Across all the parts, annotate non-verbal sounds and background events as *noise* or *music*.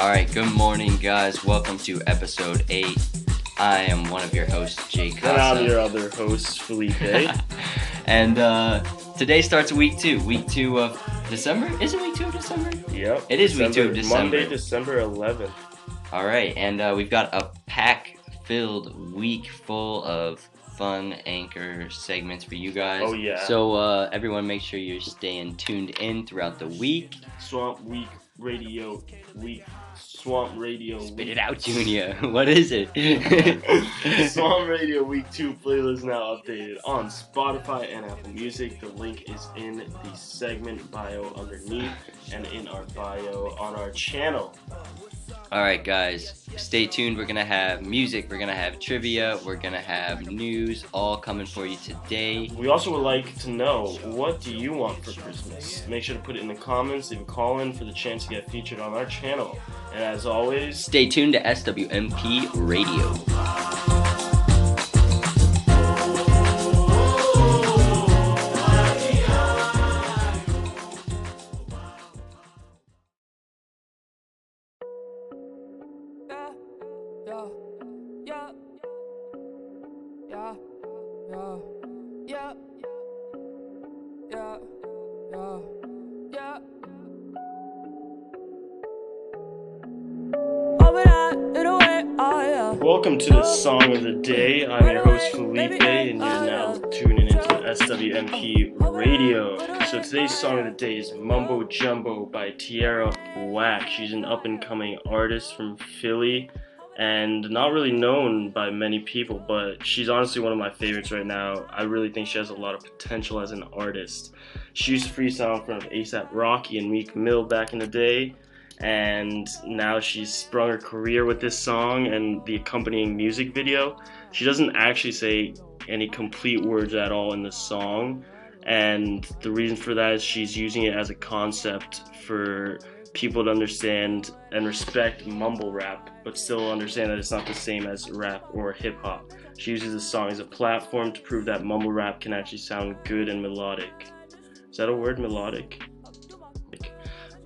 All right, good morning, guys. Welcome to episode eight. I am one of your hosts, Jay And I'm your other host, Felipe. *laughs* and uh, today starts week two. Week two of December. Is it week two of December? yep. It is week two of December. Monday, December. December 11th. All right, and uh, we've got a pack-filled week full of fun anchor segments for you guys. Oh, yeah. So uh, everyone, make sure you're staying tuned in throughout the week. Swamp Week Radio Week. Swamp Radio Spit Week. it out, Junior. *laughs* what is it? *laughs* Swamp Radio Week 2 playlist now updated on Spotify and Apple Music. The link is in the segment bio underneath and in our bio on our channel. All right, guys, stay tuned. We're gonna have music. We're gonna have trivia. We're gonna have news, all coming for you today. We also would like to know what do you want for Christmas? Make sure to put it in the comments, leave a call in for the chance to get featured on our channel. And as always, Stay tuned to SWMP Radio. To the song of the day. I'm your host Felipe, and you're now tuning into SWMP Radio. So today's song of the day is Mumbo Jumbo by Tierra Whack. She's an up and coming artist from Philly and not really known by many people, but she's honestly one of my favorites right now. I really think she has a lot of potential as an artist. She used to freestyle in front of ASAP Rocky and Meek Mill back in the day, and now she's sprung her career with this song and the accompanying music video. She doesn't actually say any complete words at all in the song, and the reason for that is she's using it as a concept for people to understand and respect mumble rap, but still understand that it's not the same as rap or hip hop. She uses the song as a platform to prove that mumble rap can actually sound good and melodic. Is that a word, melodic?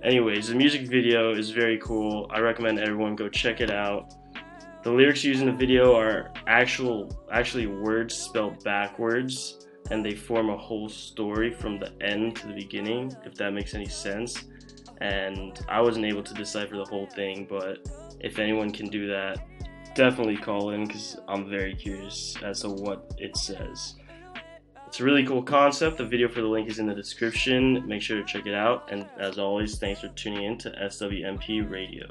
Anyways, the music video is very cool. I recommend everyone go check it out. The lyrics used in the video are actual actually words spelled backwards and they form a whole story from the end to the beginning, if that makes any sense. And I wasn't able to decipher the whole thing, but if anyone can do that, definitely call in because I'm very curious as to what it says. It's a really cool concept. The video for the link is in the description. Make sure to check it out. And as always, thanks for tuning in to SWMP Radio.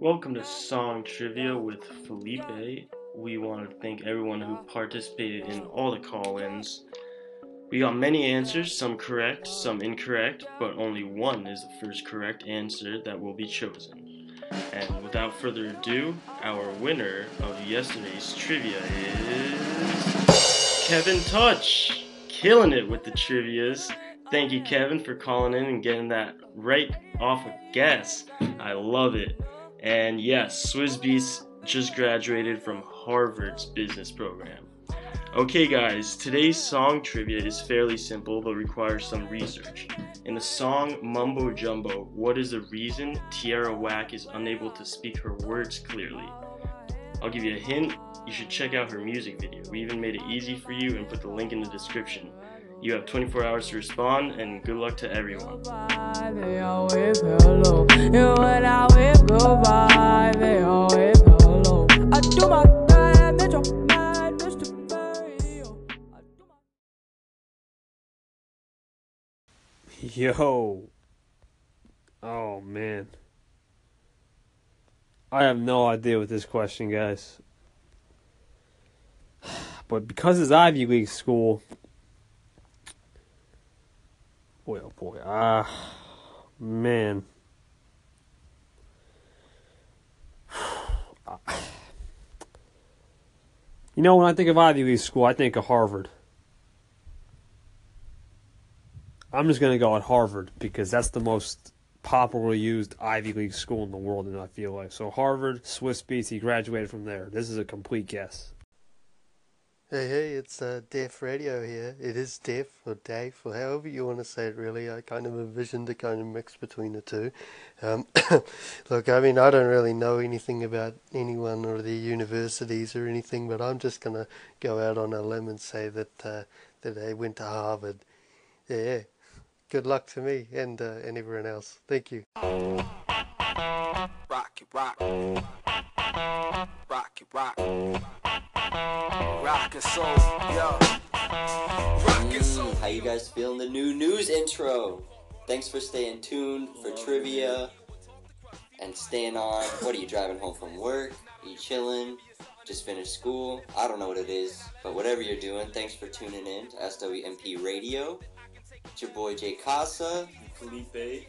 Welcome to Song Trivia with Felipe. We want to thank everyone who participated in all the call ins. We got many answers, some correct, some incorrect, but only one is the first correct answer that will be chosen. And without further ado, our winner of yesterday's trivia is Kevin Touch. Killing it with the trivias. Thank you, Kevin, for calling in and getting that right off a guess. I love it. And yes, Swizz Beatz just graduated from Harvard's business program. Okay, guys, today's song trivia is fairly simple but requires some research. In the song Mumbo Jumbo, what is the reason Tierra Whack is unable to speak her words clearly? I'll give you a hint. You should check out her music video. We even made it easy for you and put the link in the description. You have 24 hours to respond, and good luck to everyone. Yo. Oh man. I have no idea with this question, guys. *sighs* But because it's Ivy League school, boy, oh boy, ah, man. You know, when I think of Ivy League school, I think of Harvard. I'm just gonna go at Harvard because that's the most popularly used Ivy League school in the world, and I feel like so Harvard, Swizz Beatz. He graduated from there. This is a complete guess. Hey, hey, it's uh, Def Radio here. It is Deaf or Dave or however you want to say it, really. I kind of envisioned a kind of mix between the two. Um, *coughs* look, I mean, I don't really know anything about anyone or their universities or anything, but I'm just going to go out on a limb and say that uh, that they went to Harvard. Yeah, good luck to me and, uh, and everyone else. Thank you. rock rock. Rock rock. Rock and soul, yo. Rock and mm, soul. How you guys feeling the new news intro? Thanks for staying tuned for trivia and staying on. What are you driving home from work? Are you chilling? Just finished school? I don't know what it is, but whatever you're doing, thanks for tuning in to SWMP Radio. It's your boy Jay Casa. Felipe.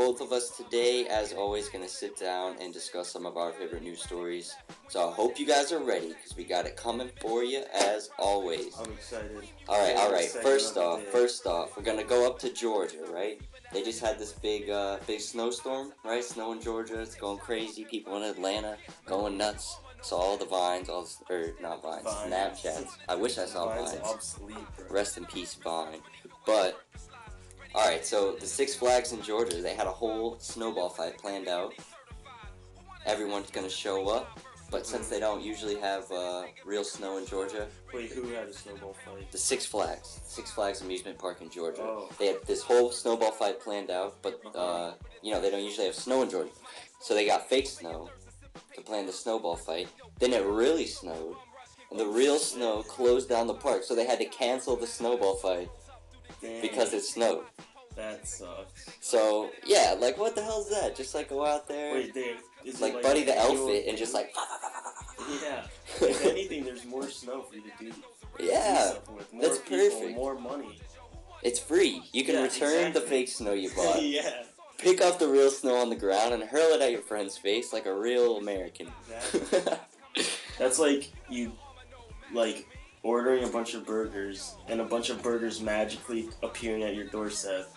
Both of us today, as always, gonna sit down and discuss some of our favorite news stories. So I hope you guys are ready because we got it coming for you as always. I'm excited. All right, all right. First off, first off, we're gonna go up to Georgia, right? They just had this big, uh, big snowstorm, right? Snow in Georgia. It's going crazy. People in Atlanta going nuts. Saw all the vines, all the, or not vines, Vines. Snapchats. I wish I saw Mine's vines. obsolete. Rest in peace, Vine. But all right, so the Six Flags in Georgia, they had a whole snowball fight planned out. Everyone's gonna show up, but since they don't usually have uh, real snow in Georgia, Wait, who had a snowball fight? the Six Flags, Six Flags amusement park in Georgia, Oh. they had this whole snowball fight planned out, but uh, you know they don't usually have snow in Georgia, so they got fake snow to plan the snowball fight. Then it really snowed, and the real snow closed down the park, so they had to cancel the snowball fight Because it snowed. that sucks. So yeah, like what the hell is that? Just like go out there, Wait, is it like Buddy the Outfit, and just like yeah. *laughs* If anything, there's more snow for you to do. yeah, with. More that's people, perfect. More money. it's free. You can Yeah, return the fake snow you bought, *laughs* yeah. pick up the real snow on the ground, and hurl it at your friend's face like a real American. Exactly. That's like you, like ordering a bunch of burgers and a bunch of burgers magically appearing at your doorstep,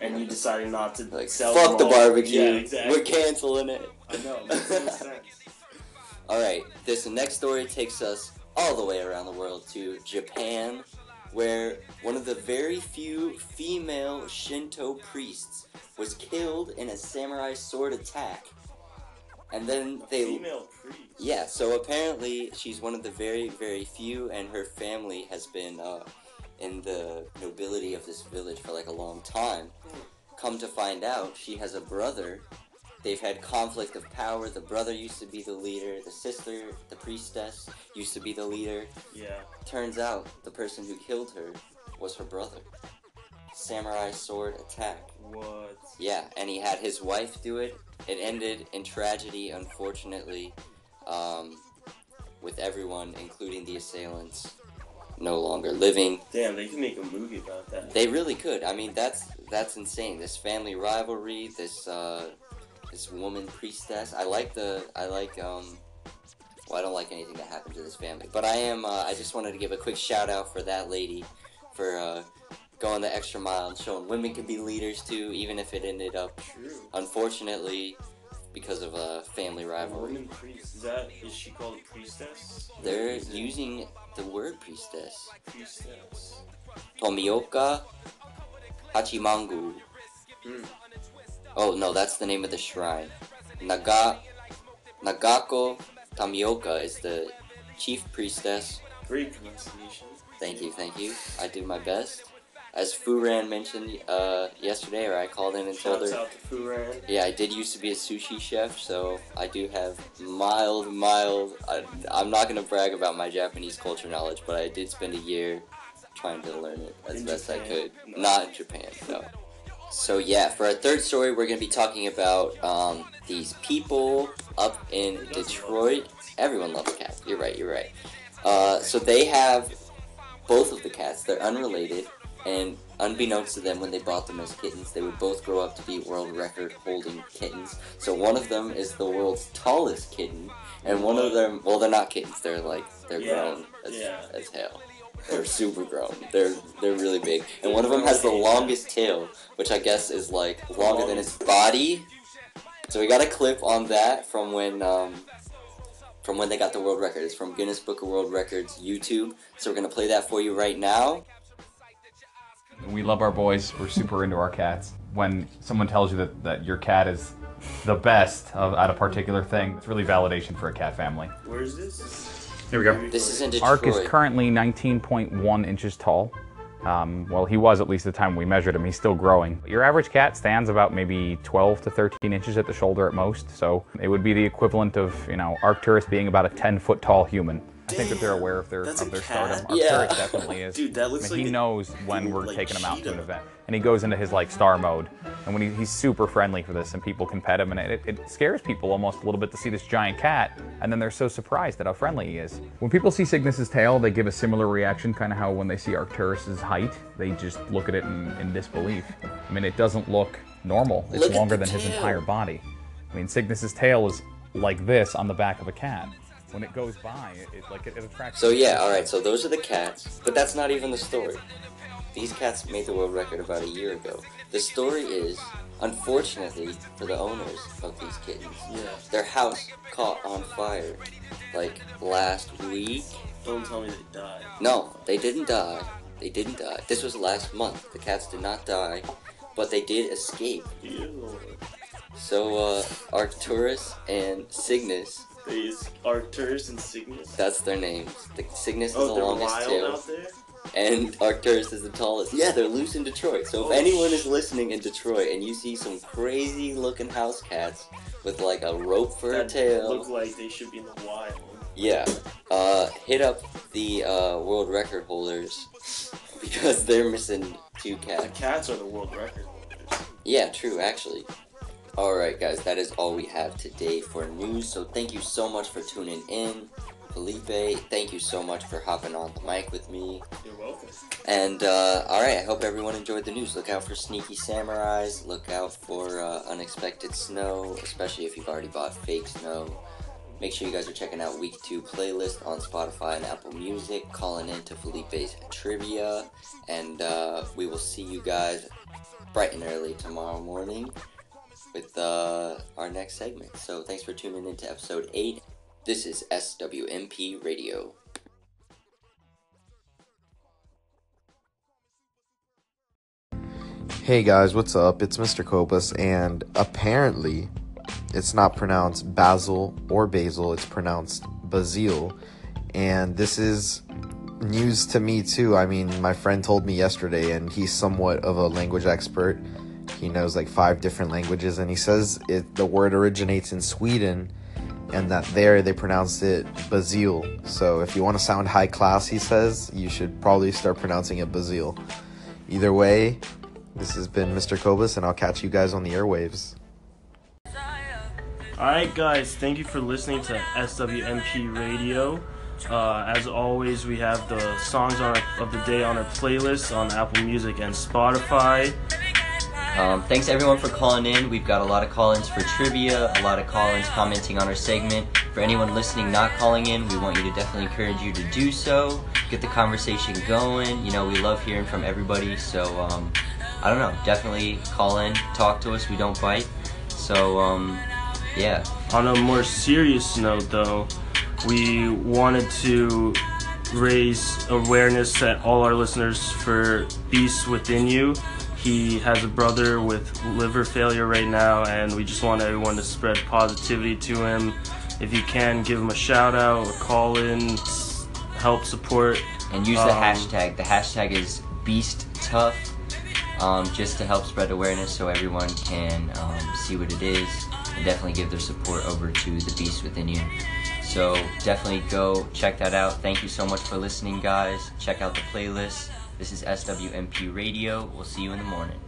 and you deciding not to like sell fuck the all. barbecue. Yeah, exactly. We're canceling it. I know. No. *laughs* All right, this next story takes us all the way around the world to Japan, where one of the very few female Shinto priests was killed in a samurai sword attack. And then they Female priest. yeah, so apparently she's one of the very, very few, and her family has been uh, in the nobility of this village for like a long time. Come to find out, she has a brother. They've had conflict of power. The brother used to be the leader, the sister, the priestess, used to be the leader. Yeah. Turns out the person who killed her was her brother. Samurai sword attack. What? Yeah, and he had his wife do it. It ended in tragedy, unfortunately, um, with everyone, including the assailants, no longer living. Damn, they could make a movie about that. They really could. I mean, that's that's insane. This family rivalry, this uh, this woman priestess. I like the I like um. Well, I don't like anything that happened to this family, but I am. Uh, I just wanted to give a quick shout out for that lady, for uh, going the extra mile and showing women can be leaders too, even if it ended up True. unfortunately, because of a family rivalry, woman priest. Is that is she called a priestess? they're using the word priestess. priestess. Tomioka Hachimangu. Hmm. Oh no, that's the name of the shrine. Naga Nagako Tomioka is the chief priestess. Great pronunciation. Thank you, thank you. I do my best. As Furan mentioned uh, yesterday, or I called in and told Shouts her. out to Furan. Yeah, I did used to be a sushi chef, so I do have mild, mild. I, I'm not gonna brag about my Japanese culture knowledge, but I did spend a year trying to learn it as In best I could. No. Not in Japan, no. So yeah, for our third story, we're gonna be talking about um, these people up in Detroit. Everyone loves cats. You're right. You're right. Uh, so they have both of the cats. They're unrelated, and unbeknownst to them, when they bought them as kittens, they would both grow up to be world record holding kittens. So one of them is the world's tallest kitten, and one of them, well, they're not kittens. They're like they're Yeah, grown as, yeah. as hell. They're super grown. They're they're really big, and one of them has the longest tail, which I guess is like longer than his body. So we got a clip on that from when um, from when they got the world record. It's from Guinness Book of World Records YouTube. So we're gonna play that for you right now. We love our boys. We're super into our cats. When someone tells you that, that your cat is the best of, at a particular thing, it's really validation for a cat family. Where is this? Here we go. This is in Detroit. Ark is currently 19.1 inches tall. Um, well, he was at least the time we measured him. He's still growing. Your average cat stands about maybe 12 to 13 inches at the shoulder at most. So it would be the equivalent of, you know, Arcturus being about a 10 foot tall human. I think that they're aware of their That's of a their cat? stardom. Yeah. Arcturus definitely is. *laughs* Dude, that looks I mean, like he a knows when fucking, we're like, taking him out to an event, and he goes into his like star mode. And when he, he's super friendly for this, and people can pet him, and it, it scares people almost a little bit to see this giant cat, and then they're so surprised at how friendly he is. When people see Cygnus's tail, they give a similar reaction, kind of how when they see Arcturus's height, they just look at it in, in disbelief. I mean, it doesn't look normal. It's Look longer the than his entire body. I mean, Cygnus's tail is like this on the back of a cat. When it goes by, it, it like it, it attracts. So yeah, all right. So those are the cats, but that's not even the story. These cats made the world record about a year ago. The story is, unfortunately for the owners of these kittens, Yeah. their house caught on fire like last week. Don't tell me they died. No, they didn't die. They didn't die. This was last month. The cats did not die, but they did escape. Ew. So uh, Arcturus and Cygnus, These Arcturus and Cygnus. that's their names. The Cygnus is oh, the longest tail. and Arcturus is the tallest. Yeah, they're loose in Detroit. So if Oh, anyone sh- is listening in Detroit and you see some crazy looking house cats with like a rope for a That tail, look like they should be in the wild. yeah, uh, hit up the uh, world record holders *laughs* because they're missing two The cats. cats are the world record holders. Yeah, true, actually. Alright, guys, that is all we have today for news. So thank you so much for tuning in. Felipe, thank you so much for hopping on the mic with me. You're welcome. And uh, all right, I hope everyone enjoyed the news. Look out for sneaky samurais. Look out for uh, unexpected snow, especially if you've already bought fake snow. Make sure you guys are checking out week two playlist on Spotify and Apple Music. Calling in to Felipe's trivia, and uh, we will see you guys bright and early tomorrow morning with uh, our next segment. So thanks for tuning in to episode eight. This is SWMP Radio. Hey guys, what's up? It's Mr. Copus, and apparently it's not pronounced Basil or Basil, it's pronounced Bazil. And this is news to me too. I mean, my friend told me yesterday, and he's somewhat of a language expert. He knows like five different languages, and he says it the word originates in Sweden, and that there they pronounce it Bazil. So if you want to sound high class, he says, you should probably start pronouncing it Bazil. Either way, this has been Mr. Kobus, and I'll catch you guys on the airwaves. Alright, guys, thank you for listening to SWMP Radio. Uh, as always, we have the songs on our, of the day on our playlist on Apple Music and Spotify. Um, thanks everyone for calling in. We've got a lot of call-ins for trivia, a lot of call-ins commenting on our segment. For anyone listening not calling in, we want you to definitely encourage you to do so. Get the conversation going. You know, we love hearing from everybody. So, um, I don't know. Definitely call in, talk to us. We don't bite. So, um, yeah. On a more serious note, though, we wanted to raise awareness at all our listeners for Beasts Within You. He has a brother with liver failure right now, and we just want everyone to spread positivity to him. If you can, give him a shout out or call in, help support. And use the Um, hashtag. The hashtag is Beast Tough, um, just to help spread awareness so everyone can um, see what it is and definitely give their support over to the Beast Within You. So definitely go check that out. Thank you so much for listening, guys. Check out the playlist. This is SWMP Radio. We'll see you in the morning.